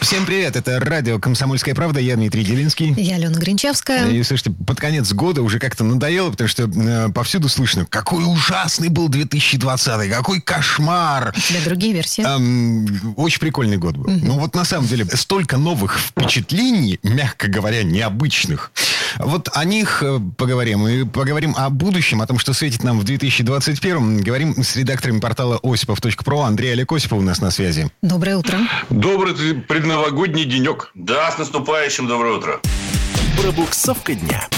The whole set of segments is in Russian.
Всем привет, это радио «Комсомольская правда», я Дмитрий Делинский. Я Алена Гринчевская. И, слушайте, под конец года уже как-то надоело, потому что э, повсюду слышно, какой ужасный был 2020, какой кошмар. У тебя другие версии? Эм, очень прикольный год был. Ну вот на самом деле столько новых впечатлений, мягко говоря, необычных. Вот о них э, поговорим. И поговорим о будущем, о том, что светит нам в 2021. Говорим с редакторами портала осипов.про. Андрей Олег Осипов у нас на связи. Доброе утро. Добрый предновогодний денек. Да, с наступающим доброе утро. Пробуксовка дня.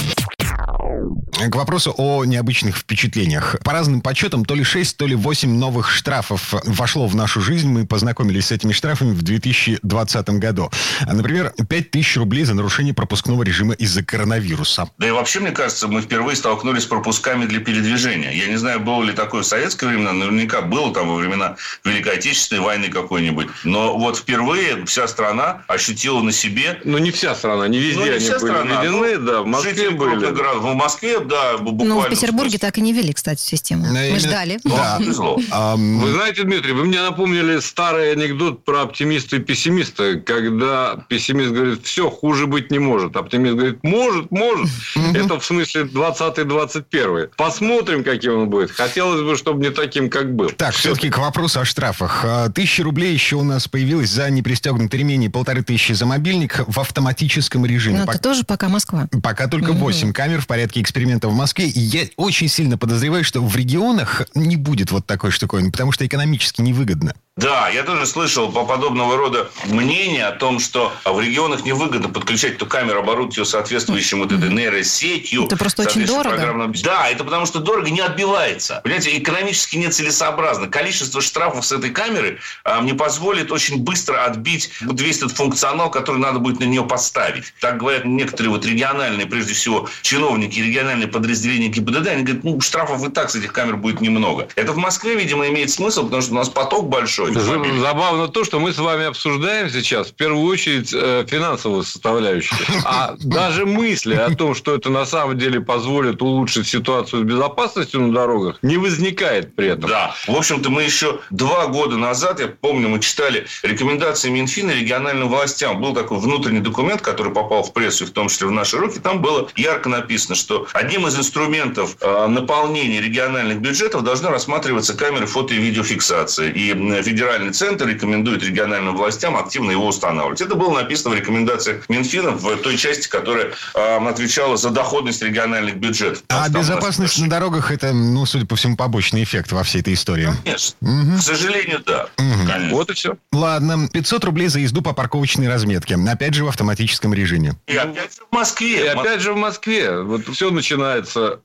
К вопросу о необычных впечатлениях. По разным подсчетам, то ли 6, то ли 8 новых штрафов вошло в нашу жизнь. Мы познакомились с этими штрафами в 2020 году. Например, 5 тысяч рублей за нарушение пропускного режима из-за коронавируса. Да и вообще, мне кажется, мы впервые столкнулись с пропусками для передвижения. Я не знаю, было ли такое в советское время, наверняка было там во времена Великой Отечественной войны какой-нибудь. Но вот впервые вся страна ощутила на себе... Ну, не вся страна, не везде Ну, не они вся были страна, введены, ну, да, в Москве жители были. крупных городов. В Москве, да, буквально... Ну, в Петербурге так и не ввели, кстати, систему. Ну, Мы именно- ждали. Ну, Да. повезло. Ам, Вы знаете, Дмитрий, вы мне напомнили старый анекдот про оптимиста и пессимиста, когда пессимист говорит, все, хуже быть не может. Оптимист говорит, может, может. Это в смысле 20-21. Посмотрим, каким он будет. Хотелось бы, чтобы не таким, как был. Так, все-таки к вопросу о штрафах. А, Тысяча рублей еще у нас появилось за непристегнутый ремень и полторы тысячи за мобильник в автоматическом режиме. Но Пок- это тоже пока Москва. Пока только 8 камер в порядке эксперимента в Москве. И я очень сильно подозреваю, что в регионах не будет вот такой штуковины, потому что экономически невыгодно. Да, я тоже слышал по подобного рода мнение о том, что в регионах невыгодно подключать эту камеру, оборудовать ее соответствующим вот этой нейросетью. Это просто очень дорого. программным- Да, это потому что дорого не отбивается. Понимаете, экономически нецелесообразно. Количество штрафов с этой камеры а, мне позволит очень быстро отбить весь этот функционал, который надо будет на нее поставить. Так говорят некоторые вот региональные, прежде всего, чиновники, региональные подразделения ГИБДД. Они говорят, ну, штрафов и так с этих камер будет немного. Это в Москве, видимо, имеет смысл, потому что у нас поток большой. За- Забавно то, что мы с вами обсуждаем сейчас в первую очередь э, финансовую составляющую. А даже мысли о том, что это на самом деле позволит улучшить ситуацию с безопасностью на дорогах, не возникает при этом. Да. В общем-то, мы еще два года назад, я помню, мы читали рекомендации Минфина региональным властям. Был такой внутренний документ, который попал в прессу, в том числе в наши руки. Там было ярко написано, что одним из инструментов э, наполнения региональных бюджетов должны рассматриваться камеры фото- и видеофиксации. И федеральный центр рекомендует региональным властям активно его устанавливать. Это было написано в рекомендациях Минфина в той части, которая э, отвечала за доходность региональных бюджетов. А там безопасность на дорогах это, ну, судя по всему, побочный эффект во всей этой истории. Конечно. К сожалению, да. Конечно. Вот и все. Ладно, 500 рублей за езду по парковочной разметке. Опять же в автоматическом режиме. И опять же в Москве. И опять же в Москве. Вот все начинается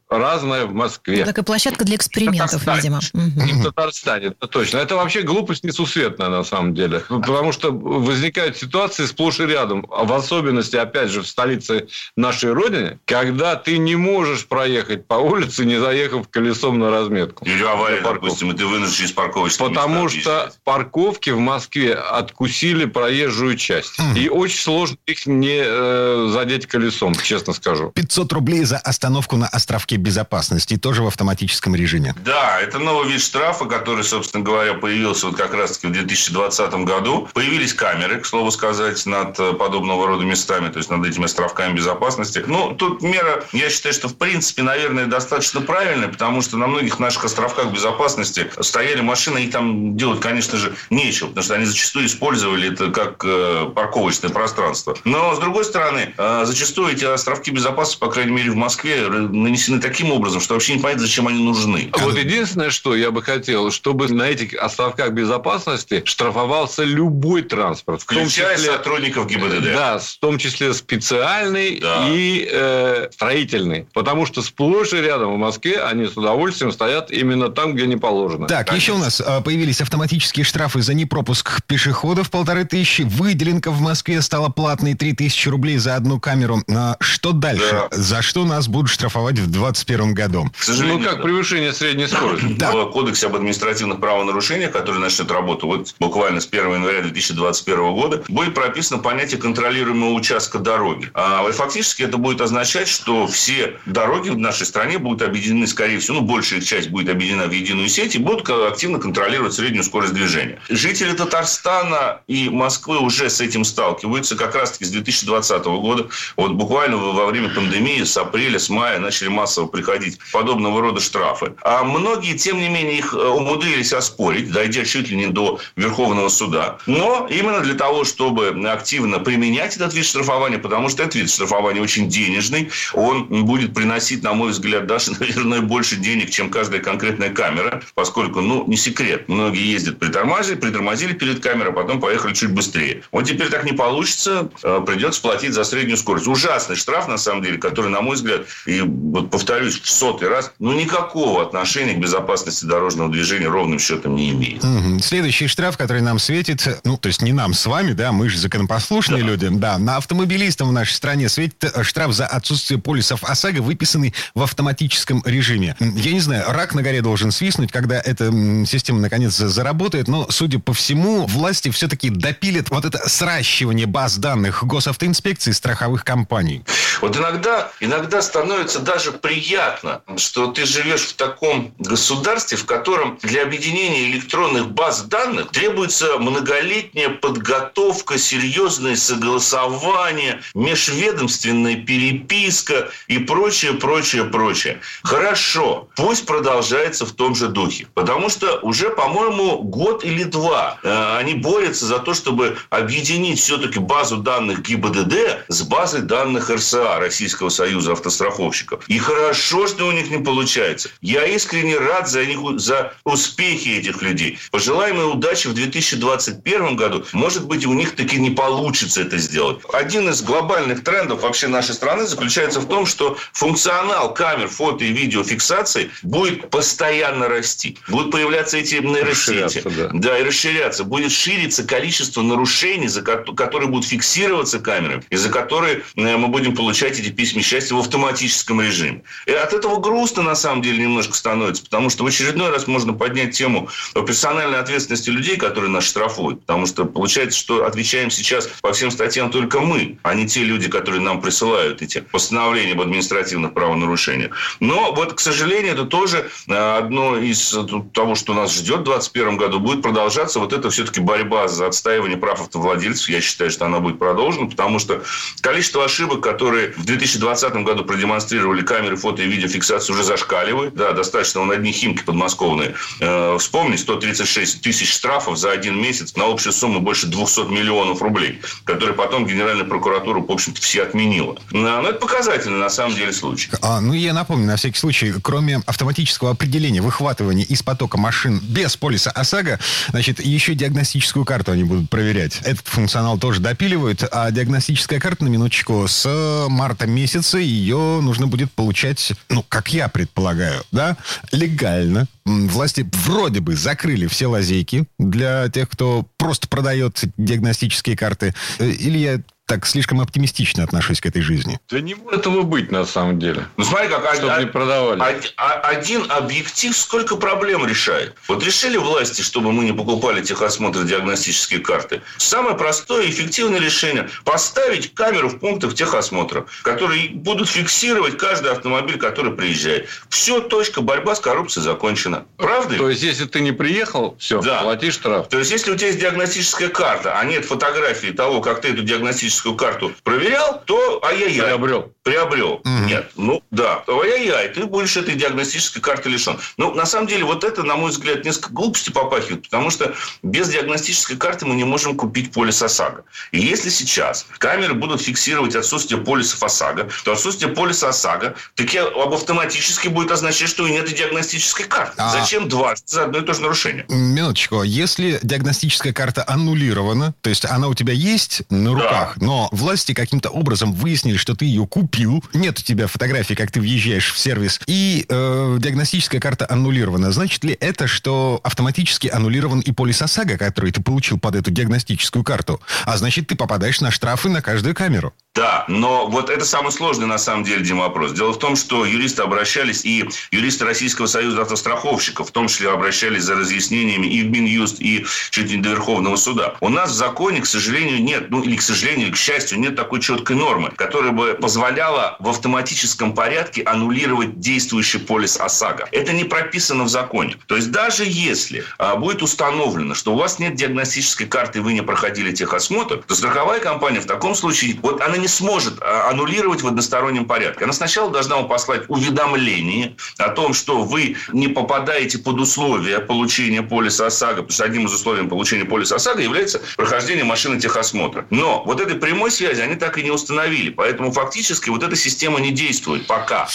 разное в Москве. Такая площадка для экспериментов, Татарстане. видимо. И в Татарстане, это точно. Это вообще глупость несусветная на самом деле. Ну, Потому что возникают ситуации сплошь и рядом. А В особенности, опять же, в столице нашей Родины, когда ты не можешь проехать по улице, не заехав колесом на разметку. Или авария, допустим, и ты вынужден из парковочного Потому что объезжать. парковки в Москве откусили проезжую часть. И очень сложно их не э, задеть колесом, честно скажу. 500 рублей за остановку на островке безопасности, тоже в автоматическом режиме. Да, это новый вид штрафа, который, собственно говоря, появился вот как раз-таки в 2020 году. Появились камеры, к слову сказать, над э, подобного рода местами, то есть над этими островками безопасности. Ну, тут мера, я считаю, что в принципе, наверное, достаточно правильная, потому что на многих наших островках безопасности стояли машины, и там делать, конечно же, нечего, потому что они зачастую использовали это как э, парковочное пространство. Но, с другой стороны, э, зачастую эти островки безопасности, по крайней мере, в Москве, нанесены таким образом, что вообще непонятно, зачем они нужны. Вот единственное, что я бы хотел, чтобы на этих островках безопасности штрафовался любой транспорт. в том Включая числе- сотрудников ГИБДД. Да, в том числе специальный Да. и э, строительный. Потому что сплошь и рядом в Москве они с удовольствием стоят именно там, где не положено. Так, еще у нас а, появились автоматические штрафы за непропуск пешеходов полторы тысячи. Выделенка в Москве стала платной три тысячи рублей за одну камеру. А что дальше? Да. За что нас будут штрафовать в 2021 году. К сожалению, Ну, как да. превышение средней скорости. Да. В Кодексе об административных правонарушениях, который начнет работу вот буквально с 1 января 2021 года, будет прописано понятие контролируемого участка дороги. А фактически это будет означать, что все дороги в нашей стране будут объединены, скорее всего, ну, большая их часть будет объединена в единую сеть и будут активно контролировать среднюю скорость движения. Жители Татарстана и Москвы уже с этим сталкиваются как раз-таки с 2020 года. Вот буквально во время пандемии с апреля, с мая начали массово приходить подобного рода штрафы. А многие, тем не менее, их э, умудрились оспорить, дойдя чуть ли не до Верховного суда. Но именно для того, чтобы активно применять этот вид штрафования, потому что этот вид штрафования очень денежный, он будет приносить, на мой взгляд, даже, наверное, больше денег, чем каждая конкретная камера, поскольку, ну, не секрет, многие ездят притормозили, притормозили перед камерой, а потом поехали чуть быстрее. Вот теперь так не получится, э, придется платить за среднюю скорость. Ужасный штраф, на самом деле, который, на мой взгляд, и вот повторюсь в сотый раз, ну, никакого отношения к безопасности дорожного движения ровным счетом не имеет. Мгм. Следующий штраф, который нам светит, ну, то есть не нам с вами, да, мы же законопослушные люди, да, на автомобилистам в нашей стране светит э, штраф за отсутствие полисов ОСАГО, выписанный в автоматическом режиме. Я не знаю, рак на горе должен свистнуть, когда эта система наконец за- заработает, но, судя по всему, власти все-таки допилят вот это сращивание баз данных госавтоинспекции и страховых компаний. Вот иногда, иногда становится даже приятно, что ты живешь в таком государстве, в котором для объединения электронных баз данных требуется многолетняя подготовка, серьезное согласование, межведомственная переписка и прочее, прочее, прочее. Хорошо, пусть продолжается в том же духе, потому что уже, по-моему, год или два э, они борются за то, чтобы объединить все-таки базу данных ГИБДД с базой данных РСА, Российского союза автостраховщиков. И хорошо, что у них не получается. Я искренне рад за них, за успехи этих людей. Пожелаем им удачи в 2021 году. Может быть, у них таки не получится это сделать. Один из глобальных трендов вообще нашей страны заключается в том, что функционал камер фото и видеофиксации будет постоянно расти. Будут появляться эти нейросети. Да. Да, и расширяться. Будет шириться количество нарушений, за ко- которые будут фиксироваться камерами, и за которые мы будем получать эти письма счастья в автоматическом режиме. И от этого грустно, на самом деле, немножко становится, потому что в очередной раз можно поднять тему о персональной ответственности людей, которые нас штрафуют. Потому что получается, что отвечаем сейчас по всем статьям только мы, а не те люди, которые нам присылают эти постановления об административных правонарушениях. Но вот, к сожалению, это тоже э, одно из э, того, что нас ждет в 2021 году, будет продолжаться вот это все-таки борьба за отстаивание прав автовладельцев. Я считаю, что она будет продолжена, потому что количество ошибок, которые в 2020 году продемонстрировали камеры фото и видеофиксации, уже зашкаливает. Да, достаточно вон одни химки подмосковные. Э, вспомни, 136 тысяч штрафов за один месяц на общую сумму больше 200 миллионов рублей, которые потом Генеральная прокуратура, в общем-то, все отменила. Но это показательный, на самом деле, случай. А, ну, я напомню, на всякий случай, кроме автоматического определения выхватывания из потока машин без полиса ОСАГО, значит, еще диагностическую карту они будут проверять. Этот функционал тоже допиливают, а диагностическая карта, на минуточку, с марта месяца ее нужно будет получать, ну, как я предполагаю, да, легально. Власти вроде бы закрыли все лазейки для тех, кто просто продает диагностические карты. Э, Или я так слишком оптимистично отношусь к этой жизни? Да не может этого быть, на самом деле. Ну, смотри, как Чтобы од- не продавали. од- а- один объектив сколько проблем решает. Вот решили власти, чтобы мы не покупали техосмотр диагностические карты. Самое простое и эффективное решение – поставить камеру в пунктах техосмотра, которые будут фиксировать каждый автомобиль, который приезжает. Все, точка, борьба с коррупцией закончена. Правда? То есть, если ты не приехал, все, Да. плати штраф. То есть, если у тебя есть диагностическая карта, а нет фотографии того, как ты эту диагностическую карту проверял, то ай-яй-яй. Приобрел. Приобрел. Мгм. Нет. Ну, да. Ай-яй-яй, ты будешь этой диагностической карты лишен. Ну, на самом деле, вот это, на мой взгляд, несколько глупости попахивает, потому что без диагностической карты мы не можем купить полис ОСАГО. И если сейчас камеры будут фиксировать отсутствие полиса ОСАГО, то отсутствие полиса ОСАГО таки автоматически будет означать, что и нет диагностической карты. А. Зачем два за одно и то же нарушение? Минуточку. Если диагностическая карта аннулирована, то есть она у тебя есть на руках, но власти каким-то образом выяснили, что ты ее купил, нет у тебя фотографии, как ты въезжаешь в сервис, и э, диагностическая карта аннулирована, значит ли это, что автоматически аннулирован и полис ОСАГО, который ты получил под эту диагностическую карту? А значит, ты попадаешь на штрафы на каждую камеру. Да, но вот это самый сложный на самом деле, Дима, вопрос. Дело в том, что юристы обращались, и юристы Российского союза автостраховщиков, в том числе обращались за разъяснениями и в Минюст, и чуть не до Верховного суда. У нас в законе, к сожалению, нет, ну или к сожалению, или к счастью, нет такой четкой нормы, которая бы позволяла в автоматическом порядке аннулировать действующий полис ОСАГО. Это не прописано в законе. То есть даже если а, будет установлено, что у вас нет диагностической карты, вы не проходили техосмотр, то страховая компания в таком случае, вот она не сможет а, аннулировать в одностороннем порядке. Она сначала должна вам послать уведомление о том, что вы не попадаете под условия получения полиса ОСАГО, потому что одним из условий получения полиса ОСАГО является прохождение машины техосмотра. Но вот этой прямой связи они так и не установили. Поэтому фактически вот эта система не действует пока.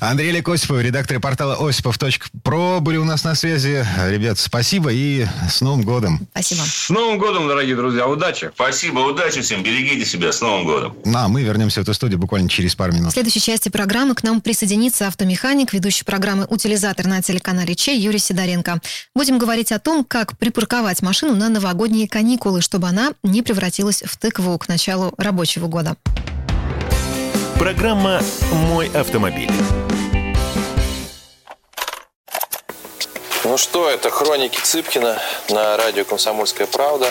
Андрей Олег Осипов, редактор портала осипов.про были у нас на связи. Ребят, спасибо и с Новым годом. Спасибо. С Новым годом, дорогие друзья. Удачи. Спасибо, удачи всем, берегите себя. С Новым годом. Ну, а мы вернемся в эту студию буквально через пару В минут. следующей части программы к нам присоединится автомеханик, ведущий программы «Утилизатор» на телеканале Че Юрий Сидоренко. Будем говорить о том, как припарковать машину на новогодние каникулы, чтобы она не превратилась в тыкву к началу рабочего года. Программа «Мой автомобиль». Ну что, это хроники Цыпкина на радио «Комсомольская правда».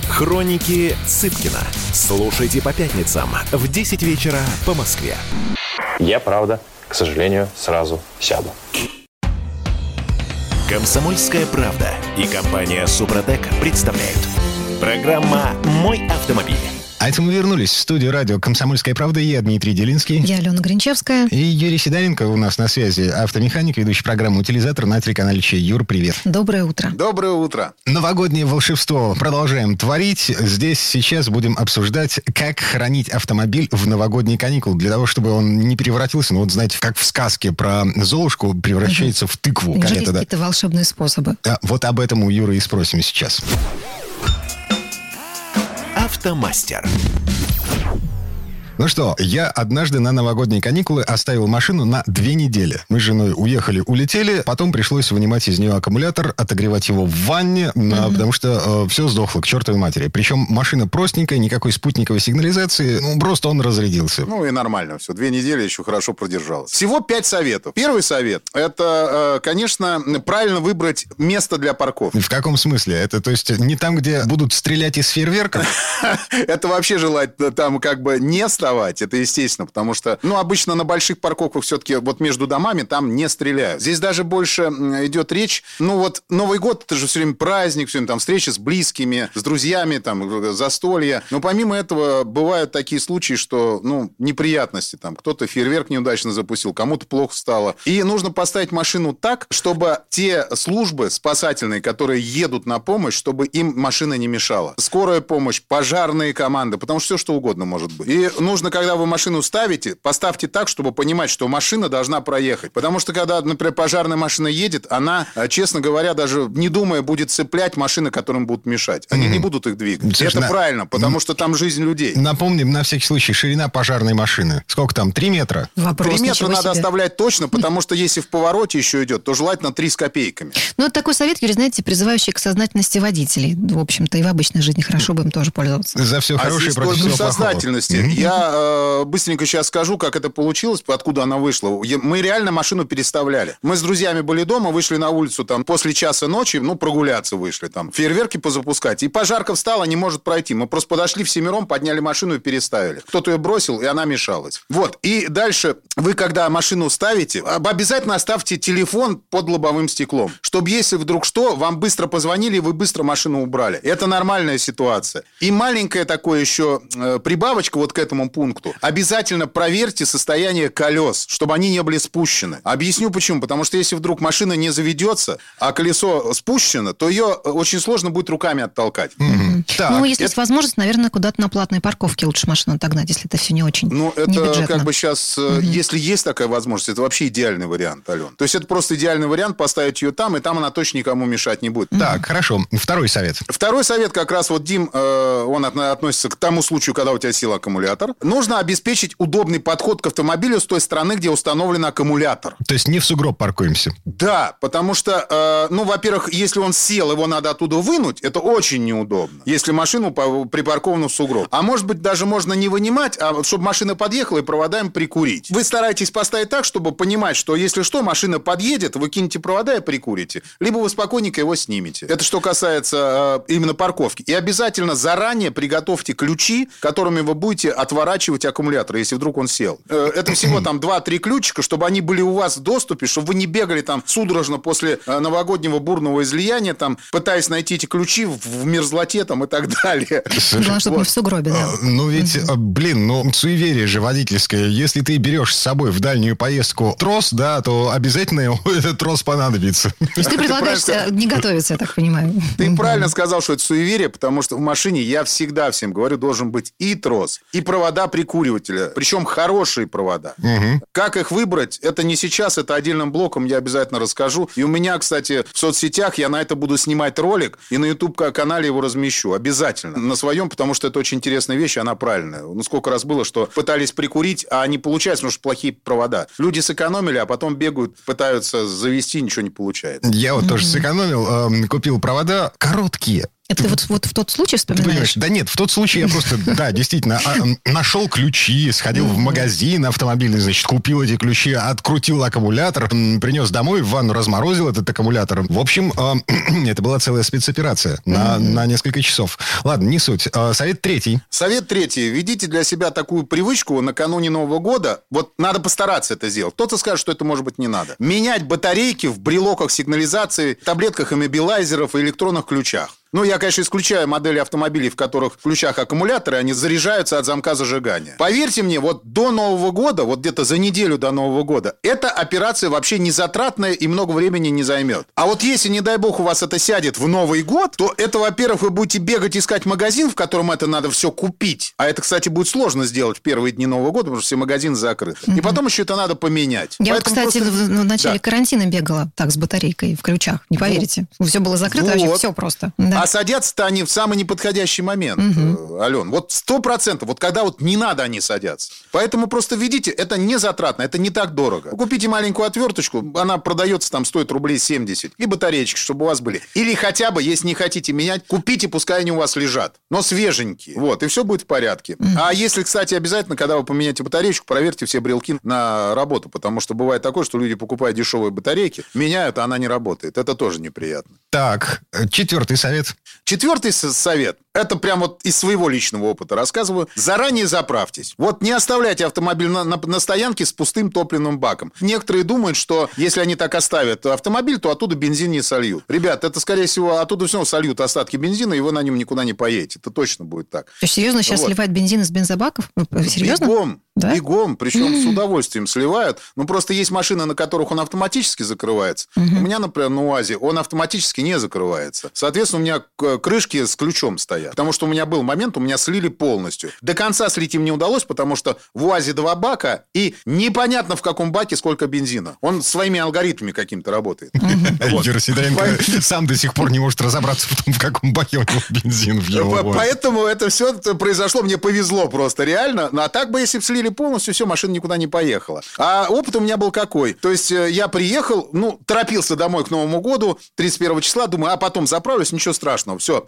Хроники Цыпкина. Слушайте по пятницам в 10 вечера по Москве. Я, правда, к сожалению, сразу сяду. «Комсомольская правда» и компания «Супротек» представляют. Программа «Мой автомобиль». А это мы вернулись в студию радио «Комсомольская правда». Я Дмитрий Делинский. Я Алена Гринчевская. И Юрий Сидоренко у нас на связи, автомеханик, ведущий программу «Утилизатор» на телеканале Че. Юр, привет. Доброе утро. Доброе утро. Новогоднее волшебство продолжаем творить. Здесь сейчас будем обсуждать, как хранить автомобиль в новогодние каникулы, для того, чтобы он не превратился, ну вот знаете, как в сказке про Золушку превращается в тыкву. Неужели это, да? какие-то волшебные способы? А, Вот об этом у Юры и спросим сейчас. «Автомастер». Ну что, я однажды на новогодние каникулы оставил машину на две недели. Мы с женой уехали, улетели, потом пришлось вынимать из нее аккумулятор, отогревать его в ванне, а, потому что все сдохло к чертовой матери. Причем машина простенькая, никакой спутниковой сигнализации, ну, просто он разрядился. Ну и нормально все. Две недели еще хорошо продержалась. Всего пять советов. Первый совет – это, э, конечно, правильно выбрать место для парковки. В каком смысле? Это, то есть, не там, где будут стрелять из фейерверков? Это вообще желательно там как бы не вставать. Это естественно, потому что, ну, обычно на больших парковках все-таки вот между домами там не стреляют. Здесь даже больше идет речь, ну вот Новый год, это же все время праздник, все время там встречи с близкими, с друзьями, там, застолья. Но помимо этого бывают такие случаи, что, ну, неприятности там. Кто-то фейерверк неудачно запустил, кому-то плохо стало. И нужно поставить машину так, чтобы те службы спасательные, которые едут на помощь, чтобы им машина не мешала. Скорая помощь, пожарные команды, потому что все что угодно может быть. И нужно, когда вы машину ставите, поставьте так, чтобы понимать, что машина должна проехать. Потому что, когда, например, пожарная машина едет, она, э, честно говоря, даже не думая, будет цеплять машины, которым будут мешать. Они не будут их двигать. Слушай, Это на- правильно, потому что там жизнь людей. Напомним, на всякий случай, ширина пожарной машины. Сколько там? Три метра? Вопрос, Три метра надо себе. оставлять точно, потому что если в повороте еще идет, то желательно три с копейками. Ну, это такой совет, Юрий, знаете, призывающий к сознательности водителей. В общем-то, и в обычной жизни хорошо бы им тоже пользоваться. За все А хорошее здесь против всего плохого. сознательности. Я э, быстренько сейчас скажу, как это получилось, откуда она вышла. Мы реально машину переставляли. Мы с друзьями были дома, вышли на улицу там после часа ночи, ну, прогуляться вышли там, фейерверки позапускать. И пожарка встала, не может пройти. Мы просто подошли всемиром, подняли машину и переставили. Кто-то ее бросил, и она мешалась. Вот. И дальше вы, когда машину ставите, об- обязательно оставьте телефон под лобовым стеклом, чтобы если вдруг что, вам быстро позвонили, и вы быстро машину убрали. Это нормальная ситуация. И маленькая такое еще э, прибавочка вот к этому пункту. Обязательно проверьте состояние колес, чтобы они не были спущены. Объясню почему. Потому что если вдруг машина не заведется, а колесо спущено, то ее очень сложно будет руками оттолкать. Так, ну, если это- есть возможность, наверное, куда-то на платной парковке лучше машину отогнать, если это все не очень Ну, это небюджетно. как бы сейчас, э, если есть такая возможность, это вообще идеальный вариант, Ален. То есть это просто идеальный вариант поставить ее там, и там она точно никому мешать не будет. так, хорошо. Второй совет. Второй совет как раз вот, Дим, э, он от- относится к тому случаю, когда у тебя сел аккумулятор. Нужно обеспечить удобный подход к автомобилю с той стороны, где установлен аккумулятор. То есть не в сугроб паркуемся. Да, потому что, э, ну, во-первых, если он сел, его надо оттуда вынуть, это очень неудобно. Если машину припаркована в сугроб. А может быть, даже можно не вынимать, а чтобы машина подъехала и провода им прикурить. Вы стараетесь поставить так, чтобы понимать, что если что, машина подъедет, вы кинете провода и прикурите. Либо вы спокойненько его снимете. Это что касается э, именно парковки. И обязательно заранее приготовьте ключи, которыми вы будете отворачивать аккумулятор, если вдруг он сел. Э, это всего там 2-3 ключика, чтобы они были у вас в доступе, чтобы вы не бегали там судорожно после э, новогоднего бурного излияния, там, пытаясь найти эти ключи в, мерзлоте там и так далее. Главное, чтобы не в сугробе, да. А, Ну ведь, а, блин, ну суеверие же водительское. Если ты берешь с собой в дальнюю поездку трос, да, то обязательно этот трос понадобится. То есть ты предлагаешь э, не готовиться, я так понимаю. Ты правильно сказал, что это суеверие, потому что в машине я всегда всем говорю, должен быть и трос, и провода прикуривателя. Причем хорошие провода. Как их выбрать, это не сейчас, это отдельным блоком я обязательно расскажу. И у меня, кстати, в соцсетях я на это буду снимать ролик, и на YouTube-канале его размещу. Обязательно. На своем, потому что это очень интересная вещь, и она правильная. Ну, сколько раз было, что пытались прикурить, а не получается, потому что плохие провода. Люди сэкономили, а потом бегают, пытаются завести, ничего не получается. Я вот тоже сэкономил, эм, купил провода короткие. Это ты вот, вот в тот случай Ты понимаешь? вспоминаешь? Да нет, в тот случай я просто, да, действительно, а, нашел ключи, сходил в магазин автомобильный, значит, купил эти ключи, открутил аккумулятор, принес домой, в ванну разморозил этот аккумулятор. В общем, а, это была целая спецоперация на, на несколько часов. Ладно, не суть. А, Совет третий. Совет третий. Ведите для себя такую привычку накануне Нового года. Вот надо постараться это сделать. Кто-то скажет, что это, может быть, не надо. Менять батарейки в брелоках сигнализации, таблетках иммобилайзеров и электронных ключах. Ну, я, конечно, исключаю модели автомобилей, в которых в ключах аккумуляторы, они заряжаются от замка зажигания. Поверьте мне, вот до Нового года, вот где-то за неделю до Нового года, эта операция вообще не затратная и много времени не займет. А вот если, не дай бог, у вас это сядет в Новый год, то это, во-первых, вы будете бегать искать магазин, в котором это надо все купить. А это, кстати, будет сложно сделать в первые дни Нового года, потому что все магазины закрыты. И потом еще это надо поменять. Я вот, Поэтому кстати, просто- в, в начале Да. карантина бегала так с батарейкой в ключах. Не поверите. Все было закрыто, вообще Вот. все просто. Да. А садятся-то они в самый неподходящий момент, э, Ален. Вот сто процентов. Вот когда вот не надо, они садятся. Поэтому просто видите, это не затратно, это не так дорого. Купите маленькую отверточку, она продается там, стоит рублей 70. И батареечки, чтобы у вас были. Или хотя бы, если не хотите менять, купите, пускай они у вас лежат. Но свеженькие. Вот, и все будет в порядке. А если, кстати, обязательно, когда вы поменяете батареечку, проверьте все брелки на работу. Потому что бывает такое, что люди покупают дешевые батарейки, меняют, а она не работает. Это тоже неприятно. Так, э, четвертый совет. Четвертый совет. Это прям вот из своего личного опыта рассказываю. Заранее заправьтесь. Вот не оставляйте автомобиль на, на- на стоянке с пустым топливным баком. Некоторые думают, что если они так оставят автомобиль, то оттуда бензин не сольют. Ребят, это, скорее всего, оттуда все равно сольют остатки бензина, и вы на нем никуда не поедете. Это точно будет так. То есть, серьезно, сейчас Вот. сливать бензин из бензобаков? Вы Серьезно? Бегом. Да? Бегом. Причем с удовольствием сливают. Ну, просто есть машины, на которых он автоматически закрывается. У меня, например, на УАЗе он автоматически не закрывается. Соответственно, у меня к- крышки с ключом стоят. Потому что у меня был момент, у меня слили полностью. До конца слить им не удалось, потому что в УАЗе два бака, и непонятно в каком баке сколько бензина. Он своими алгоритмами каким-то работает. Вот. Юра Сидоренко сам до сих пор не может разобраться в том, в каком баке у него бензин в его. Поэтому это все произошло, мне повезло просто, реально. Ну, а так бы, если бы слили полностью, все, машина никуда не поехала. А опыт у меня был какой? То есть э, я приехал, ну, торопился домой к Новому году, 31 числа, думаю, а потом заправлюсь, ничего страшного. Все,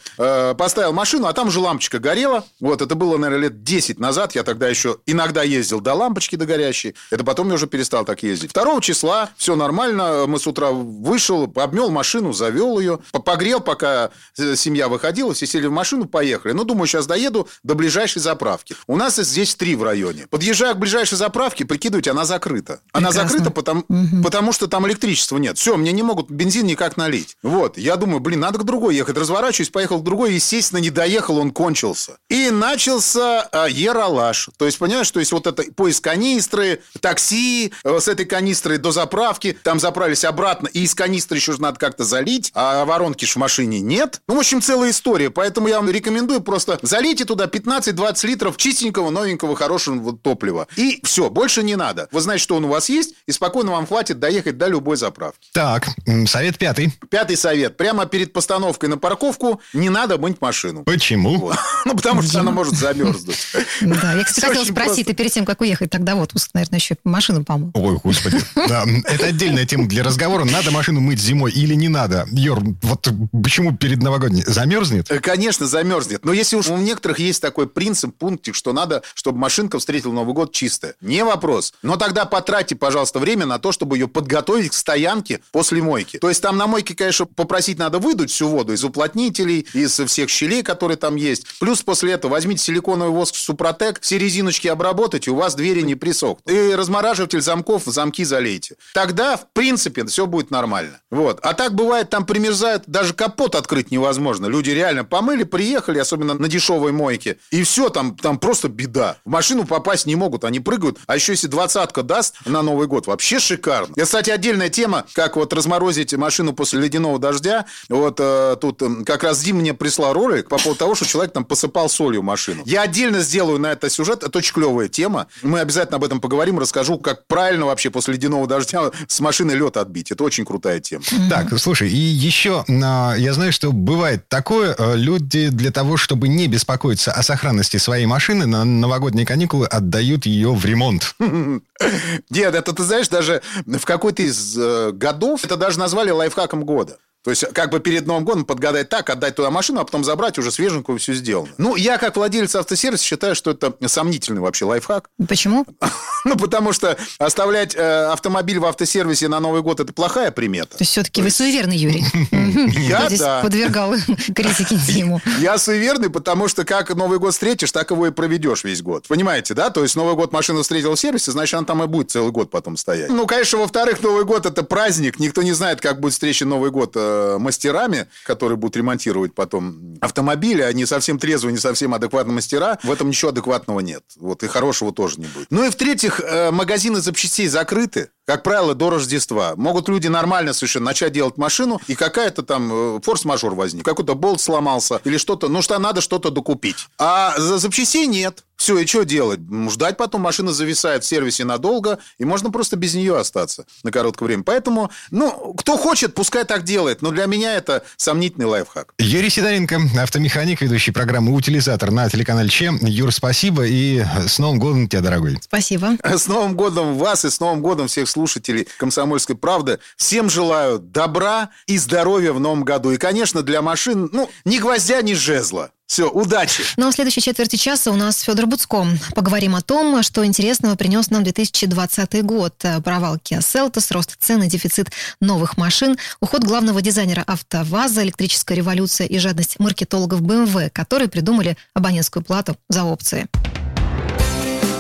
поставил машину, а там же лампочка горела. Вот, это было, наверное, лет 10 назад. Я тогда еще иногда ездил до лампочки до горящей. Это потом я уже перестал так ездить. 2 числа, все нормально, мы с утра вышел, обмел машину, завел ее, по- погрел, пока э, семья выходила, все сели в машину, поехали. Ну, думаю, сейчас доеду до ближайшей заправки. У нас здесь три в районе. Подъезжаю к ближайшей заправке, прикидывайте, она закрыта. Она Прекрасно. закрыта, потому, потому что там электричества нет. Все, мне не могут бензин никак налить. Вот, я думаю, блин, надо к другой ехать. Разворачиваюсь, поехал к другой, естественно, не доехал, он кончился. И начался а, ералаш. То есть, понимаешь, то есть вот это поиск канистры, такси, э, с этой канистры до заправки, там заправились обратно, и из канистры еще же надо как-то залить, а воронки ж в машине нет. Ну, в общем, целая история. Поэтому я вам рекомендую просто залейте туда 15-20 литров чистенького, новенького, хорошего топлива. И все, больше не надо. Вы знаете, что он у вас есть, и спокойно вам хватит доехать до любой заправки. Так, совет пятый. Пятый совет. Прямо перед постановкой на парковку не надо мыть машину. Почему? Вот. Ну, потому что она может замерзнуть. Да, я, кстати, хотела спросить, ты перед тем, как уехать тогда в отпуск, наверное, еще машину помыл. Ой, господи. Да, это отдельная тема для разговора. Надо машину мыть зимой или не надо? Йор, вот почему перед новогодней замерзнет? Э, Конечно, замерзнет. Но если уж у некоторых есть такой принцип, пунктик, что надо, чтобы машинка встретила Новый год чистая. Не вопрос. Но тогда потратьте, пожалуйста, время на то, чтобы ее подготовить к стоянке после мойки. То есть там на мойке, конечно, попросить надо выдуть всю воду из уплотнителей, из всех щелей, которые там есть. Плюс после этого возьмите силиконовый воск Супротек, все резиночки обработайте, у вас двери не присохнут. И размораживатель замков замки залейте. Тогда, в принципе, все будет нормально. Вот. А так бывает, там примерзают, даже капот открыть невозможно. Люди реально помыли, приехали, особенно на дешевой мойке, и все, там, там просто беда. В машину попасть не могут, они прыгают. А еще если двадцатка даст на Новый год, вообще шикарно. И, кстати, отдельная тема, как вот разморозить машину после ледяного дождя. Вот э, тут э, как раз Дим мне прислал ролик по поводу того, что человек там посыпал солью машину. Я отдельно сделаю на это сюжет, это очень клевая тема. Мы обязательно об этом поговорим, расскажу, как правильно вообще после ледяного дождя с машины лед отбить. Это очень крутая тема. Так, слушай, и еще а, я знаю, что бывает такое, э, люди для того, чтобы не беспокоиться о сохранности своей машины, на новогодние каникулы отдают ее в ремонт. Дед, это ты знаешь, даже в какой-то из э, годов это даже назвали лайфхаком года. То есть, как бы перед Новым годом подгадать так, отдать туда машину, а потом забрать уже свеженькую, все сделано. Ну, я, как владелец автосервиса, считаю, что это сомнительный вообще лайфхак. Почему? Ну, потому что оставлять э, автомобиль в автосервисе на Новый год – это плохая примета. То есть все-таки вы суеверный, Юрий. Я да. подвергал критике Диму. Я суеверный, потому что как Новый год встретишь, так его и проведешь весь год. Понимаете, да? То есть Новый год машину встретил в сервисе, значит, она там и будет целый год потом стоять. Ну, конечно, во-вторых, Новый год – это праздник. Никто не знает, как будет встреча Новый год э, мастерами, которые будут ремонтировать потом автомобили. Они совсем трезвые, не совсем адекватные мастера. В этом ничего адекватного нет. Вот, и хорошего тоже не будет. Ну и в-третьих, э, магазины запчастей закрыты. Как правило, до Рождества. Могут люди нормально совершенно начать делать машину, и какая-то там э, форс-мажор возник. Какой-то болт сломался или что-то. Ну, что надо что-то докупить. А за запчастей нет. Все, и что делать? Ждать потом машина зависает в сервисе надолго, и можно просто без нее остаться на короткое время. Поэтому, ну, кто хочет, пускай так делает. Но для меня это сомнительный лайфхак. Юрий Сидоренко, автомеханик, ведущий программы «Утилизатор» на телеканале ЧЕ. Юр, спасибо и с Новым годом тебя, дорогой. Спасибо. С Новым годом вас и с Новым годом всех слушателей «Комсомольской правды». Всем желаю добра и здоровья в новом году. И, конечно, для машин, ну, ни гвоздя, ни жезла. Все, удачи! Ну а в следующей четверти часа у нас Федор Буцко. Поговорим о том, что интересного принес нам 2020 год. Провал Kia Seltos, рост цен и дефицит новых машин, уход главного дизайнера АвтоВАЗа, электрическая революция и жадность маркетологов BMW, которые придумали абонентскую плату за опции.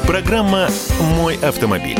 Программа «Мой автомобиль».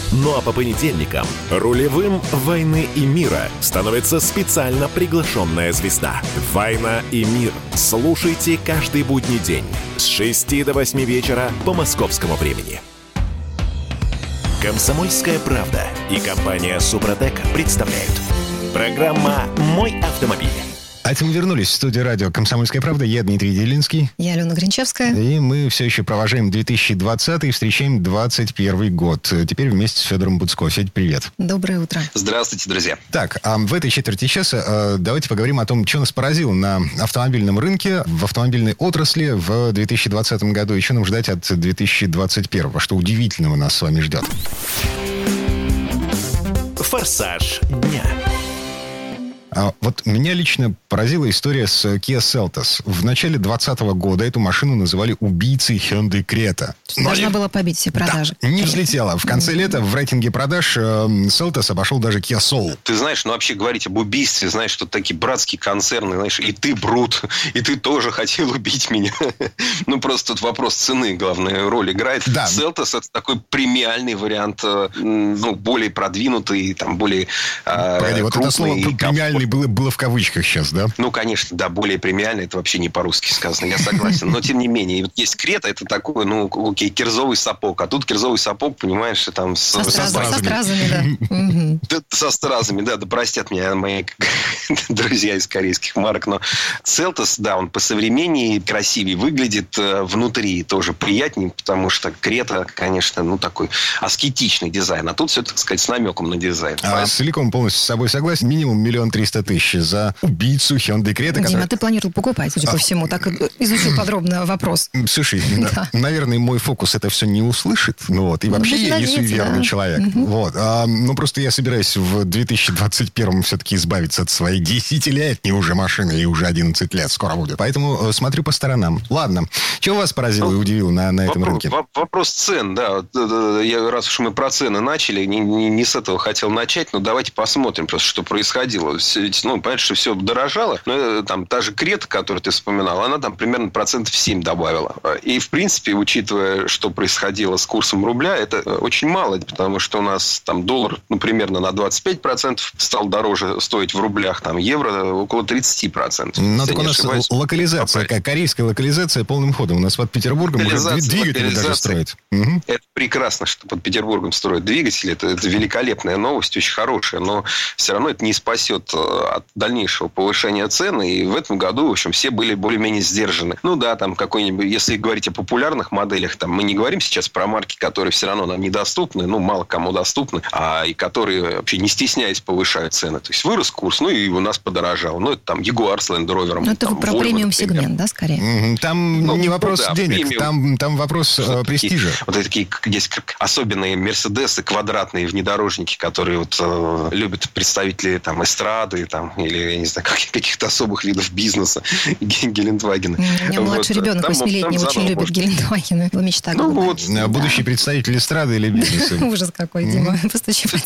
Ну а по понедельникам рулевым «Войны и мира» становится специально приглашенная звезда. «Война и мир». Слушайте каждый будний день с 6 до 8 вечера по московскому времени. Комсомольская правда и компания «Супротек» представляют. Программа «Мой автомобиль». А это мы вернулись в студию радио «Комсомольская правда». Я Дмитрий Делинский. Я Алена Гринчевская. И мы все еще провожаем 2020 и встречаем 2021 год. Теперь вместе с Федором Буцко. Федь, привет. Доброе утро. Здравствуйте, друзья. Так, а в этой четверти часа э, давайте поговорим о том, что нас поразило на автомобильном рынке, в автомобильной отрасли в 2020 году. И что нам ждать от 2021, что удивительного нас с вами ждет. Форсаж дня. А вот меня лично поразила история с Kia Seltos. В начале 2020 года эту машину называли убийцей Hyundai Creta. Должна была побить все продажи. Да, не взлетела. В конце лета в рейтинге продаж э, Seltos обошел даже Kia Soul. Ты знаешь, ну вообще говорить об убийстве, знаешь, что такие братские концерны, знаешь, и ты брут, и ты тоже хотел убить меня. ну просто тут вопрос цены, главная роль играет. Да. Seltos это такой премиальный вариант, э, ну более продвинутый, там более э, Погоди, вот это слово премиальный премиальный было, было в кавычках сейчас, да? Ну, конечно, да, более премиальный, это вообще не по-русски сказано, я согласен. Но, тем не менее, есть крета, это такой, ну, окей, кирзовый сапог. А тут кирзовый сапог, понимаешь, там... С, со, со стразами. Со стразами, да. да. Со стразами, да, да простят меня мои друзья из корейских марок, но Селтос, да, он по современнее красивее выглядит э, внутри, тоже приятнее, потому что Крета, конечно, ну, такой аскетичный дизайн, а тут все, так сказать, с намеком на дизайн. А, целиком полностью с собой согласен, минимум миллион триста 300 тысяч за убийцу Hyundai Creta. Дима, который... ты планировал покупать, судя а... по всему. Так изучил подробно вопрос. Слушай, да. наверное, мой фокус это все не услышит. Ну, вот. И ну, вообще я не суеверный да. человек. Угу. Вот. А, ну, просто я собираюсь в 2021 все-таки избавиться от своей 10-летней уже машины. И уже 11 лет скоро будет. Поэтому э, смотрю по сторонам. Ладно. Чего вас поразило ну, и удивило на, на этом вопрос, рынке? Вопрос цен, да. Я, раз уж мы про цены начали, не, не, не с этого хотел начать, но давайте посмотрим просто, что происходило ведь, ну, понятно, что все дорожало, но э, там та же Крета, которую ты вспоминал, она там примерно процентов 7 добавила. И, в принципе, учитывая, что происходило с курсом рубля, это э, очень мало, потому что у нас там доллар, ну, примерно на 25% стал дороже стоить в рублях, там, евро около 30%. Но так у нас ошибаюсь. локализация, как корейская локализация полным ходом. У нас под Петербургом уже двигатели даже строят. Угу. Это прекрасно, что под Петербургом строят двигатели. Это, это великолепная новость, очень хорошая, но все равно это не спасет э, от дальнейшего повышения цен. И в этом году, в общем, все были более-менее сдержаны. Ну да, там какой-нибудь, если говорить о популярных моделях, там мы не говорим сейчас про марки, которые все равно нам недоступны, ну, мало кому доступны, а и которые вообще не стесняясь повышают цены. То есть вырос курс, ну и у нас подорожал. Ну, это там Jaguar с Land Rover. Ну, это про премиум-сегмент, да, скорее? Там ну, не вопрос ну, да, денег, там, там вопрос э, престижа. Вот такие есть особенные Мерседесы, квадратные внедорожники, которые вот э, любят представители там эстрады, там, или, я не знаю, каких-то особых видов бизнеса Гелендвагена. У меня младший ребенок восьмилетний очень любит Гелендвагены. Его мечта Ну вот. Будущий представитель эстрады или бизнеса. Ужас какой, Дима. Постучи по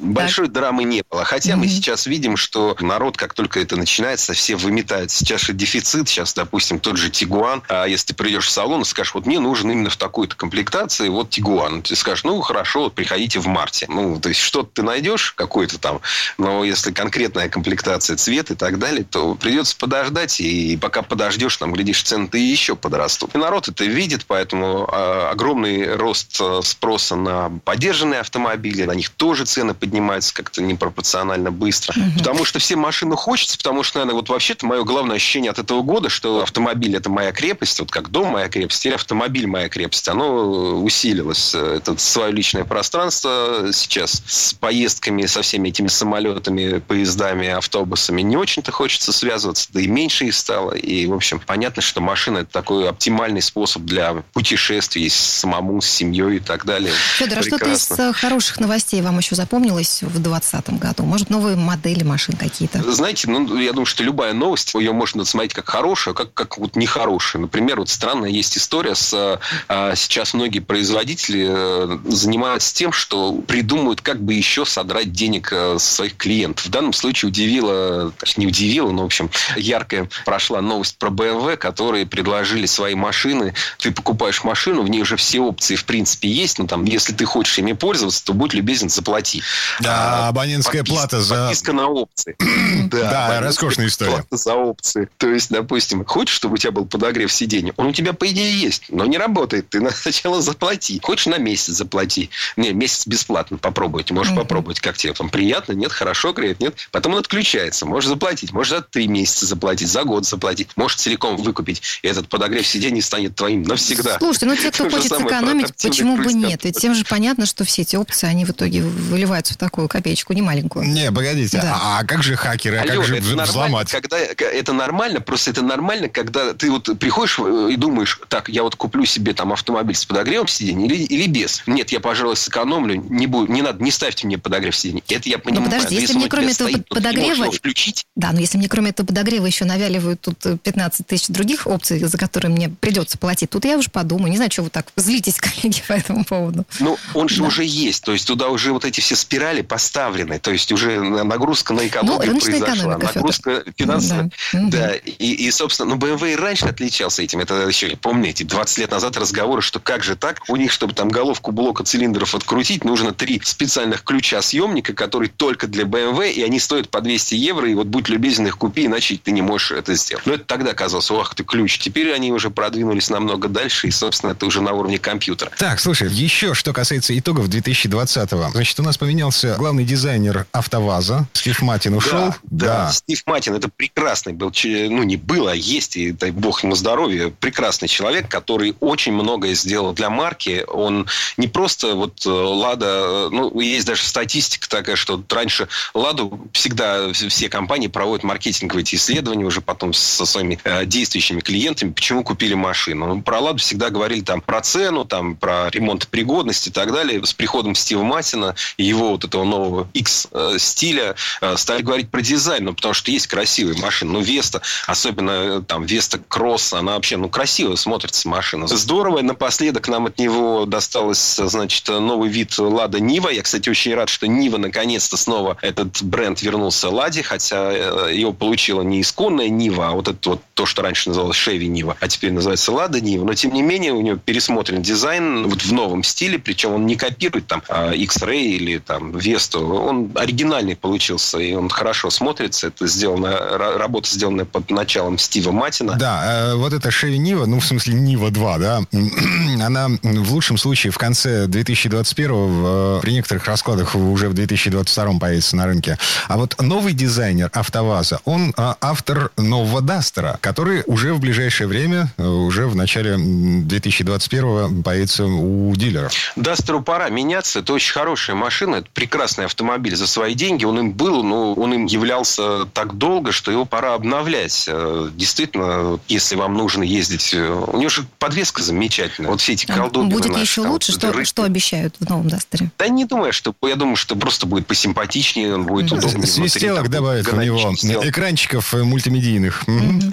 Большой драмы не было. Хотя мы сейчас видим, что народ, как только это начинается, все выметают. Сейчас же дефицит. Сейчас, допустим, тот же Тигуан. А если ты придешь в салон и скажешь, вот мне нужен именно в такой-то комплектации, вот Тигуан. Ты скажешь, ну, хорошо, вот приходите в марте. Ну, то есть, что-то ты найдешь, какой-то там, но если конкретная комплектация, цвет и так далее, то придется подождать. И пока подождешь, там, глядишь, цены-то еще подрастут. И народ это видит, поэтому а, огромный рост э, спроса на поддержанные автомобили. На них тоже цены поднимаются как-то непропорционально быстро. Угу. Потому что всем машину хочется, потому что, наверное, вот вообще-то мое главное ощущение от этого года, что автомобиль это моя крепость, вот как дом моя крепость, или автомобиль моя крепость, оно усилилось. Это свое личное пространство сейчас с поездками, со всеми этими самолетами, поездами, автобусами не очень-то хочется связываться, да и меньше их стало. И, в общем, понятно, что машина – это такой оптимальный способ для путешествий самому, с семьей и так далее. Федор, а что-то из э, хороших новостей вам еще запомнилось в 2020 году? Может, новые модели машин какие-то? Знаете, ну, я думаю, что любая новость, ее можно смотреть как хорошую, как, как вот нехорошую. Например, вот странная есть история с... А, сейчас многие производители э, занимаются тем, что придумывают, как бы еще содрать денег э, с своих клиентов. В данном случае удивило, не удивило, но, в общем, яркая прошла новость про BMW, которые предложили свои машины. Ты покупаешь машину, в ней уже все опции, в принципе, есть, но там, если ты хочешь ими пользоваться, то будь любезен, заплати. Да, а, абонентская подписка, плата за... Подписка на опции. Да, да роскошная история. Плата за опции. То есть, допустим, хочешь, чтобы у тебя был подогрев сиденья? Он у тебя, по идее, есть, но не работает. Ты сначала заплати. Хочешь, на месяц заплати. Не, месяц бесплатно попробовать. Можешь попробовать, как тебе там приятно, нет, хорошо греет, нет. Потом он отключается. Можешь заплатить. Можешь за три месяца заплатить, за год заплатить. Можешь целиком выкупить. И этот подогрев сидений станет твоим навсегда. Слушайте, ну те, кто хочет сэкономить, почему бы нет? Ведь всем же понятно, что все эти опции, они в итоге выливаются в такую копеечку, не маленькую. Не, погодите, да. а, а как же хакеры, а Алло, как же это взломать? Когда, это нормально, просто это нормально, когда ты вот приходишь и думаешь, так, я вот куплю себе там автомобиль с подогревом сиденья или, или без. Нет, я, пожалуй, сэкономлю, не, буду, не надо, не ставьте мне подогрев сиденья. Это я понимаю. Но подожди, если, если мне кроме этого стоит, подогрева... включить. Да, но если мне кроме этого подогрева еще навяливают тут 15 тысяч других опций, за которые мне придется платить, тут я уже подумаю. Не знаю, что вы так злитесь, коллеги, по этому поводу. Ну, он же да. уже есть. То есть туда уже вот эти все спирали поставлены. То есть уже нагрузка на экологию ну, произошла. Нагрузка финансовая. Да. да. И, и, собственно, ну, BMW и раньше отличался этим. Это еще, помните, 20 лет назад разговоры, что как же так? У них, чтобы там головку блока цилиндров открутить, нужно три специальных ключа съемника, которые только для BMW, и они стоят по 200 евро, и вот будь любезен их купи, иначе ты не можешь это сделать. Но это тогда казалось, ох ты, ключ. Теперь они уже продвинулись намного дальше, и, собственно, это уже на уровне компьютера. Так, слушай, еще что касается итогов 2020-го. Значит, у нас поменялся главный дизайнер АвтоВАЗа. Стив Матин ушел. Да, да. да. Стив Матин, это прекрасный был, ну, не был, а есть, и дай бог ему здоровья, прекрасный человек, который очень многое сделал для марки. Он не просто вот э, Лада, э, ну, есть даже статистика такая, что раньше Ладу всегда все компании проводят маркетинговые эти исследования уже потом со своими э, действующими клиентами, почему купили машину. Ну, про Ладу всегда говорили там про цену, там про ремонт пригодности и так далее. С приходом Стива Матина и его вот этого нового X-стиля стали говорить про дизайн, ну, потому что есть красивые машины. Ну, Веста, особенно там Веста Кросс, она вообще, ну, красиво смотрится машина. Здорово. Напоследок нам от него досталось, значит, новый вид Лада Нива. Я, кстати, очень рад, что Нива наконец-то снова этот бренд вернулся Ладе, хотя э, его получила не исконная Нива, а вот это вот то, что раньше называлось Шеви Нива, а теперь называется Лада Нива. Но, тем не менее, у него пересмотрен дизайн вот в новом стиле, причем он не копирует там а, X-Ray или там Весту. Он оригинальный получился, и он хорошо смотрится. Это сделано, работа сделанная под началом Стива Матина. Да, э, вот эта Шеви Нива, ну, в смысле Нива 2, да, она в лучшем случае в конце 2021 в, при некоторых раскладах уже в 2022 появится на рынке. А вот новый дизайнер АвтоВАЗа, он а, автор нового Дастера, который уже в ближайшее время, э, уже в начале 2021 появится у дилеров. Дастеру пора меняться. Это очень хорошая машина. Это прекрасный автомобиль за свои деньги. Он им был, но он им являлся так долго, что его пора обновлять. Э, действительно, если вам нужно ездить... Э, у него же подвеска замечательная. Вот все эти колдуны. Будет наши, еще лучше? Что, что обещают в новом Дастере? Да не думаю, что... Я думаю, что просто будет посимпатичнее, он будет удобнее. Свистелок добавят в него. Экранчиков мультимедийных.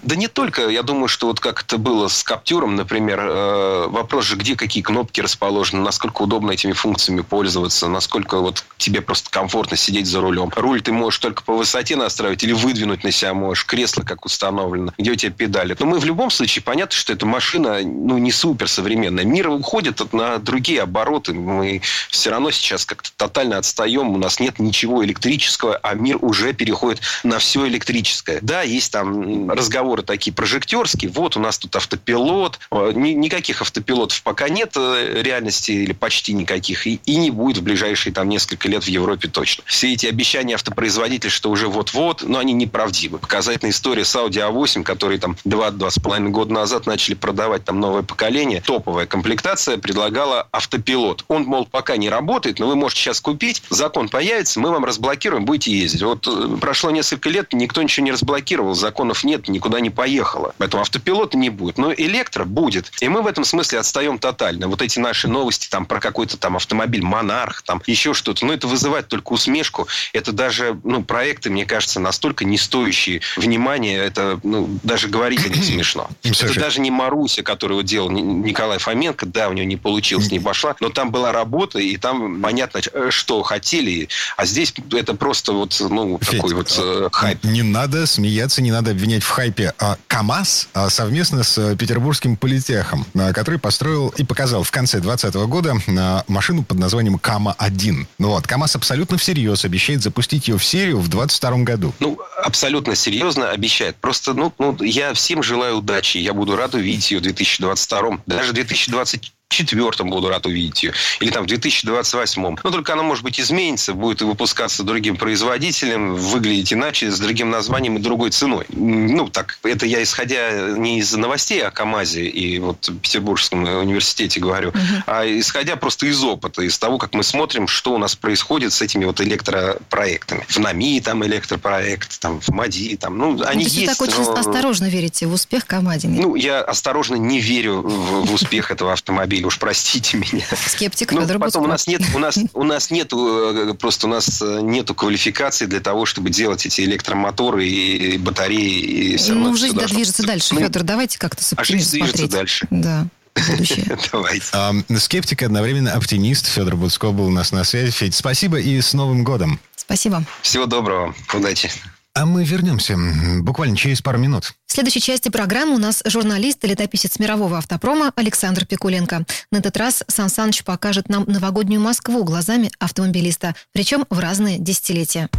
Да не только. Я думаю, что вот как это было с Каптюром, например, э, вопрос же, где какие кнопки расположены, насколько удобно этими функциями пользоваться, насколько вот тебе просто комфортно сидеть за рулем. Руль ты можешь только по высоте настраивать или выдвинуть на себя можешь. Кресло как установлено, где у тебя педали. Но мы в любом случае, понятно, что эта машина ну, не супер современная. Мир уходит на другие обороты. Мы все равно сейчас как-то тотально отстаем. У нас нет ничего электрического, а мир уже переходит на все электрическое. Да, есть там разговоры такие прожектерские. Вот у нас тут автопилот. Никаких автопилотов пока нет э, реальности или почти никаких. И, и не будет в ближайшие там несколько лет в Европе точно. Все эти обещания автопроизводителей, что уже вот-вот, но они неправдивы. Показательная история с Audi A8, который там 2-2,5 года назад начали продавать там новое поколение. Топовая комплектация предлагала автопилот. Он, мол, пока не работает, но вы можете сейчас купить. Закон появится, мы вам разблокируем, будете ездить. Вот э, прошло несколько лет, никто ничего не разблокировал, законов нет, никуда не поехало. Поэтому автопилота не будет. Но электро будет. И мы в этом смысле отстаем тотально. Вот эти наши новости там про какой-то там автомобиль Монарх, там еще что-то. Ну, это вызывает только усмешку. Это даже, ну, проекты, мне кажется, настолько не стоящие внимания. Это, ну, даже говорить о них смешно. Это даже не Маруся, которую делал Николай Фоменко. Да, у него не получилось, не пошла. Но там была работа, и там понятно, э, что хотели. А здесь это просто вот, ну, Федь, такой вот э, хайп. Не надо смеяться, не надо обвинять в хайпе а, КАМАЗ а, совместно с э, Петербургским политехом, а, который построил и показал в конце 2020 года а, машину под названием КАМА-1. Ну вот, КАМАЗ абсолютно всерьез обещает запустить ее в серию в 2022 году. Ну, абсолютно серьезно обещает. Просто, ну, ну, я всем желаю удачи. Я буду рад увидеть ее в 2022, даже в 2020 четвертом буду рад увидеть ее. Или там в 2028. Но только она, может быть, изменится, будет выпускаться другим производителем, выглядеть иначе, с другим названием и другой ценой. Ну, так, это я исходя не из новостей о КАМАЗе и вот Петербургском университете говорю, uh-huh. а исходя просто из опыта, из того, как мы смотрим, что у нас происходит с этими вот электропроектами. В НАМИ там электропроект, там в МАДИ, там, ну, они ну, есть. Вы так очень но... осторожно верите в успех КАМАЗа? Ну, я осторожно не верю в, в успех этого автомобиля уж простите меня. Скептик ну, Федор Потом у нас нет, у нас, у нас нет, э, просто у нас э, нету квалификации для того, чтобы делать эти электромоторы и батареи. И все ну, жизнь да, движется дальше, ну, Федор, давайте как-то с А жизнь движется дальше. Да. Давайте. А, скептик одновременно оптимист. Федор Буцко был у нас на связи. Федь, спасибо и с Новым годом. Спасибо. Всего доброго. Удачи. А мы вернемся буквально через пару минут. В следующей части программы у нас журналист и летописец мирового автопрома Александр Пикуленко. На этот раз Сан Саныч покажет нам новогоднюю Москву глазами автомобилиста, причем в разные десятилетия.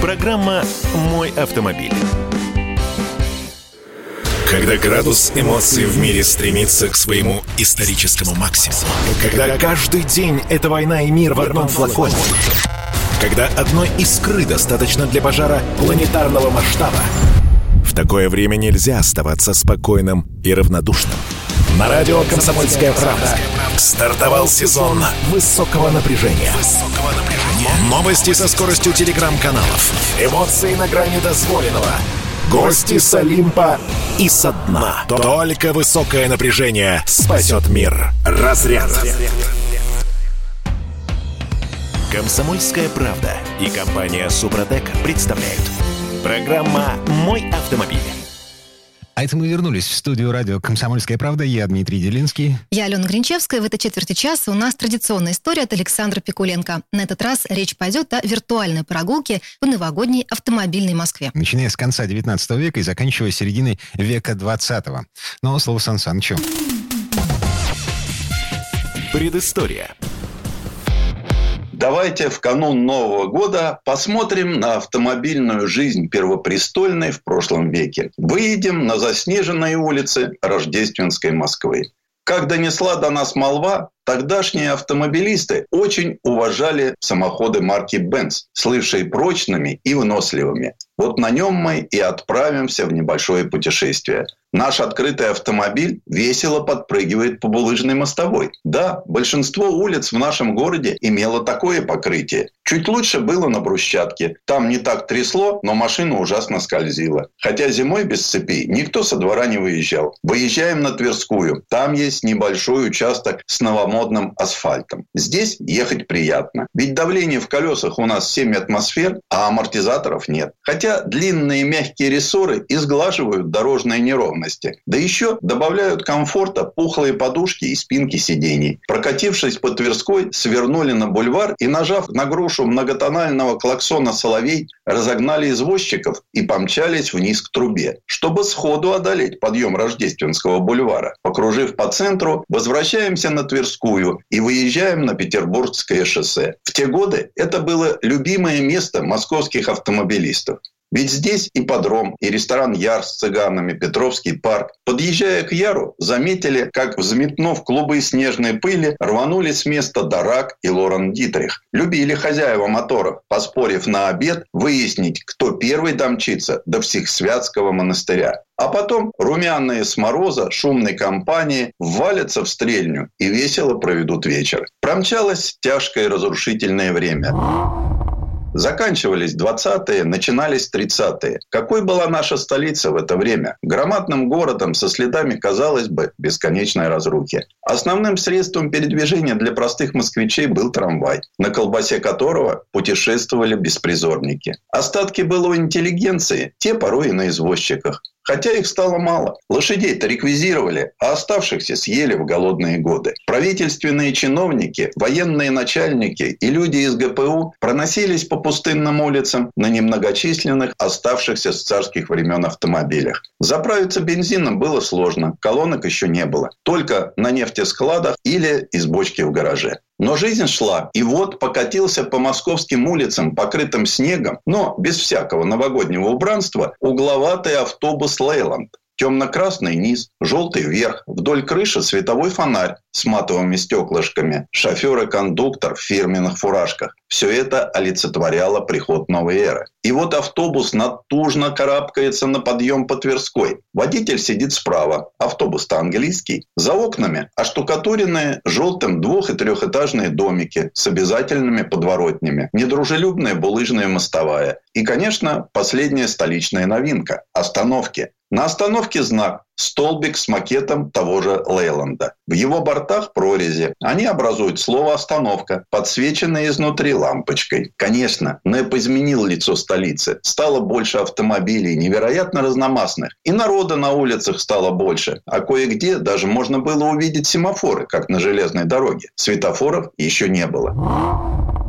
Программа «Мой автомобиль». Когда градус эмоций в мире стремится к своему историческому максимуму. Когда каждый день это война и мир в одном флаконе когда одной искры достаточно для пожара планетарного масштаба. В такое время нельзя оставаться спокойным и равнодушным. На радио «Комсомольская правда» стартовал сезон высокого напряжения. Новости со скоростью телеграм-каналов. Эмоции на грани дозволенного. Гости с Олимпа и со дна. Только высокое напряжение спасет мир. Разряд. Комсомольская правда и компания Супротек представляют. Программа «Мой автомобиль». А это мы вернулись в студию радио «Комсомольская правда». Я Дмитрий Делинский. Я Алена Гринчевская. В этой четверти часа у нас традиционная история от Александра Пикуленко. На этот раз речь пойдет о виртуальной прогулке по новогодней автомобильной Москве. Начиная с конца 19 века и заканчивая серединой века 20 -го. Но слово Сан Санычу. Предыстория. Давайте в канун Нового года посмотрим на автомобильную жизнь первопрестольной в прошлом веке. Выйдем на заснеженные улицы Рождественской Москвы. Как донесла до нас молва, тогдашние автомобилисты очень уважали самоходы марки Benz, слывшие прочными и выносливыми. Вот на нем мы и отправимся в небольшое путешествие. Наш открытый автомобиль весело подпрыгивает по булыжной мостовой. Да, большинство улиц в нашем городе имело такое покрытие. Чуть лучше было на брусчатке. Там не так трясло, но машина ужасно скользила. Хотя зимой без цепей никто со двора не выезжал. Выезжаем на Тверскую. Там есть небольшой участок с новомодным асфальтом. Здесь ехать приятно. Ведь давление в колесах у нас 7 атмосфер, а амортизаторов нет. Хотя длинные мягкие рессоры изглаживают дорожные неровности. Да еще добавляют комфорта пухлые подушки и спинки сидений. Прокатившись по Тверской, свернули на бульвар и, нажав на грушу многотонального клаксона «Соловей», разогнали извозчиков и помчались вниз к трубе, чтобы сходу одолеть подъем Рождественского бульвара. Покружив по центру, возвращаемся на Тверскую и выезжаем на Петербургское шоссе. В те годы это было любимое место московских автомобилистов. Ведь здесь и подром, и ресторан Яр с цыганами, Петровский парк. Подъезжая к Яру, заметили, как, взметнув клубы снежной пыли, рванули с места Дарак и Лорен Дитрих. Любили хозяева моторов, поспорив на обед, выяснить, кто первый домчится до Всехсвятского монастыря. А потом румяные с мороза шумной компании валятся в стрельню и весело проведут вечер. Промчалось тяжкое разрушительное время. Заканчивались 20-е, начинались 30-е. Какой была наша столица в это время? Громадным городом со следами, казалось бы, бесконечной разрухи. Основным средством передвижения для простых москвичей был трамвай, на колбасе которого путешествовали беспризорники. Остатки былой интеллигенции, те порой и на извозчиках. Хотя их стало мало. Лошадей-то реквизировали, а оставшихся съели в голодные годы. Правительственные чиновники, военные начальники и люди из ГПУ проносились по пустынным улицам на немногочисленных оставшихся с царских времен автомобилях. Заправиться бензином было сложно, колонок еще не было. Только на нефтескладах или из бочки в гараже. Но жизнь шла, и вот покатился по московским улицам, покрытым снегом, но без всякого новогоднего убранства, угловатый автобус «Лейланд». Темно-красный низ, желтый верх, вдоль крыши световой фонарь с матовыми стеклышками, шофер и кондуктор в фирменных фуражках. Все это олицетворяло приход новой эры. И вот автобус натужно карабкается на подъем по Тверской. Водитель сидит справа, автобус-то английский. За окнами оштукатуренные желтым двух- и трехэтажные домики с обязательными подворотнями, недружелюбная булыжная мостовая. И, конечно, последняя столичная новинка – остановки. На остановке знак столбик с макетом того же Лейланда. В его бортах прорези. Они образуют слово «остановка», подсвеченное изнутри лампочкой. Конечно, НЭП изменил лицо столицы. Стало больше автомобилей, невероятно разномастных. И народа на улицах стало больше. А кое-где даже можно было увидеть семафоры, как на железной дороге. Светофоров еще не было.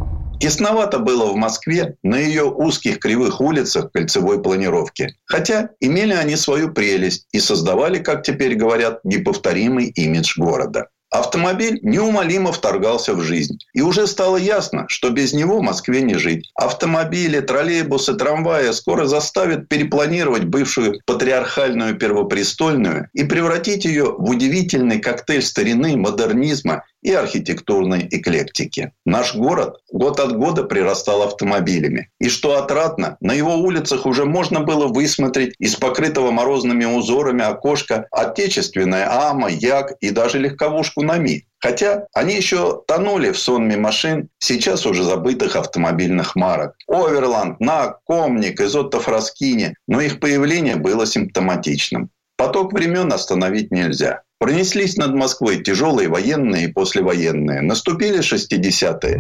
Тесновато было в Москве на ее узких кривых улицах кольцевой планировки. Хотя имели они свою прелесть и создавали, как теперь говорят, неповторимый имидж города. Автомобиль неумолимо вторгался в жизнь. И уже стало ясно, что без него Москве не жить. Автомобили, троллейбусы, трамваи скоро заставят перепланировать бывшую патриархальную первопрестольную и превратить ее в удивительный коктейль старины, модернизма и архитектурной эклектики. Наш город год от года прирастал автомобилями. И что отрадно, на его улицах уже можно было высмотреть из покрытого морозными узорами окошка отечественное АМА, Як и даже легковушку НАМИ. Хотя они еще тонули в сонме машин, сейчас уже забытых автомобильных марок. Оверланд, НАК, Комник, Изотто Фраскини. Но их появление было симптоматичным. Поток времен остановить нельзя. Пронеслись над Москвой тяжелые военные и послевоенные. Наступили 60-е.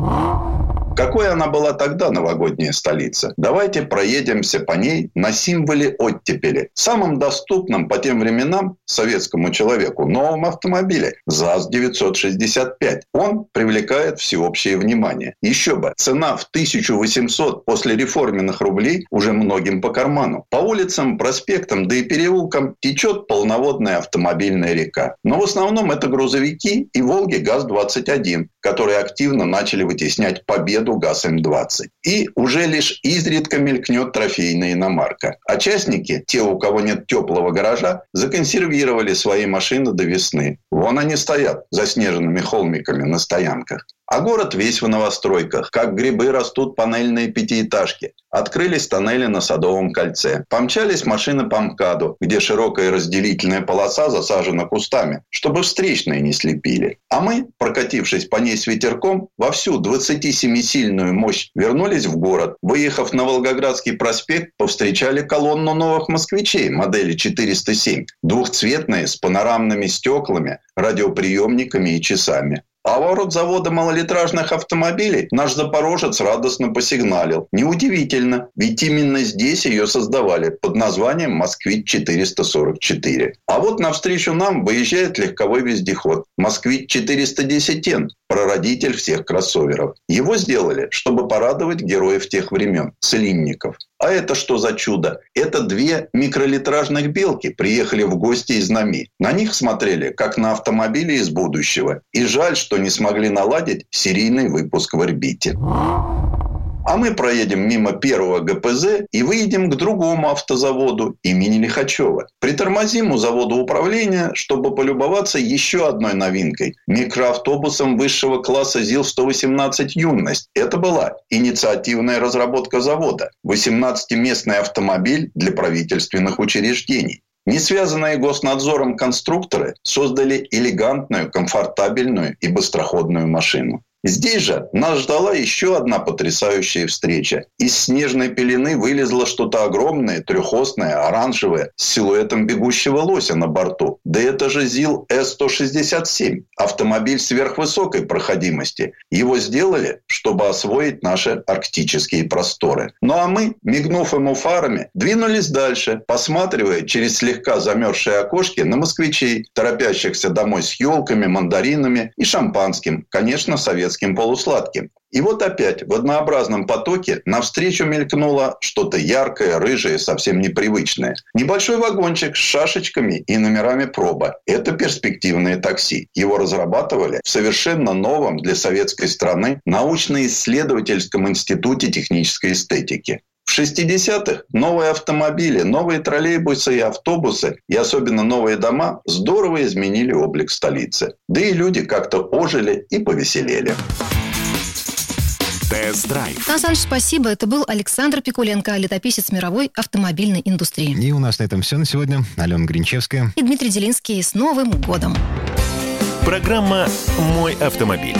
Какой она была тогда, новогодняя столица? Давайте проедемся по ней на символе оттепели. Самым доступным по тем временам советскому человеку новом автомобиле ЗАЗ-965. Он привлекает всеобщее внимание. Еще бы, цена в 1800 после реформенных рублей уже многим по карману. По улицам, проспектам, да и переулкам течет полноводная автомобильная река. Но в основном это грузовики и «Волги ГАЗ-21», которые активно начали вытеснять победу победу ГАЗ-М20. И уже лишь изредка мелькнет трофейная иномарка. А частники, те, у кого нет теплого гаража, законсервировали свои машины до весны. Вон они стоят заснеженными холмиками на стоянках. А город весь в новостройках. Как грибы растут панельные пятиэтажки. Открылись тоннели на Садовом кольце. Помчались машины по МКАДу, где широкая разделительная полоса засажена кустами, чтобы встречные не слепили. А мы, прокатившись по ней с ветерком, во всю 27-сильную мощь вернулись в город. Выехав на Волгоградский проспект, повстречали колонну новых москвичей модели 407. Двухцветные, с панорамными стеклами, радиоприемниками и часами. А ворот завода малолитражных автомобилей наш запорожец радостно посигналил. Неудивительно, ведь именно здесь ее создавали под названием «Москвич-444». А вот навстречу нам выезжает легковой вездеход «Москвич-410Н», прародитель всех кроссоверов. Его сделали, чтобы порадовать героев тех времен, целинников. А это что за чудо? Это две микролитражных белки приехали в гости из Нами. На них смотрели, как на автомобили из будущего. И жаль, что не смогли наладить серийный выпуск в орбите. А мы проедем мимо первого ГПЗ и выедем к другому автозаводу имени Лихачева. Притормозим у завода управления, чтобы полюбоваться еще одной новинкой – микроавтобусом высшего класса ЗИЛ-118 «Юность». Это была инициативная разработка завода. 18-местный автомобиль для правительственных учреждений. Не связанные госнадзором конструкторы создали элегантную, комфортабельную и быстроходную машину. Здесь же нас ждала еще одна потрясающая встреча. Из снежной пелены вылезло что-то огромное, трехосное, оранжевое, с силуэтом бегущего лося на борту. Да это же ЗИЛ С-167, автомобиль сверхвысокой проходимости. Его сделали, чтобы освоить наши арктические просторы. Ну а мы, мигнув ему фарами, двинулись дальше, посматривая через слегка замерзшие окошки на москвичей, торопящихся домой с елками, мандаринами и шампанским, конечно, советским полусладким. И вот опять в однообразном потоке навстречу мелькнуло что-то яркое, рыжее, совсем непривычное. Небольшой вагончик с шашечками и номерами проба. Это перспективное такси. Его разрабатывали в совершенно новом для советской страны научно-исследовательском институте технической эстетики. В 60-х новые автомобили, новые троллейбусы и автобусы, и особенно новые дома, здорово изменили облик столицы. Да и люди как-то ожили и повеселели. Тест-драйв. Сан Саныч, спасибо. Это был Александр Пикуленко, летописец мировой автомобильной индустрии. И у нас на этом все на сегодня. Алена Гринчевская. И Дмитрий Делинский. С Новым годом! Программа «Мой автомобиль».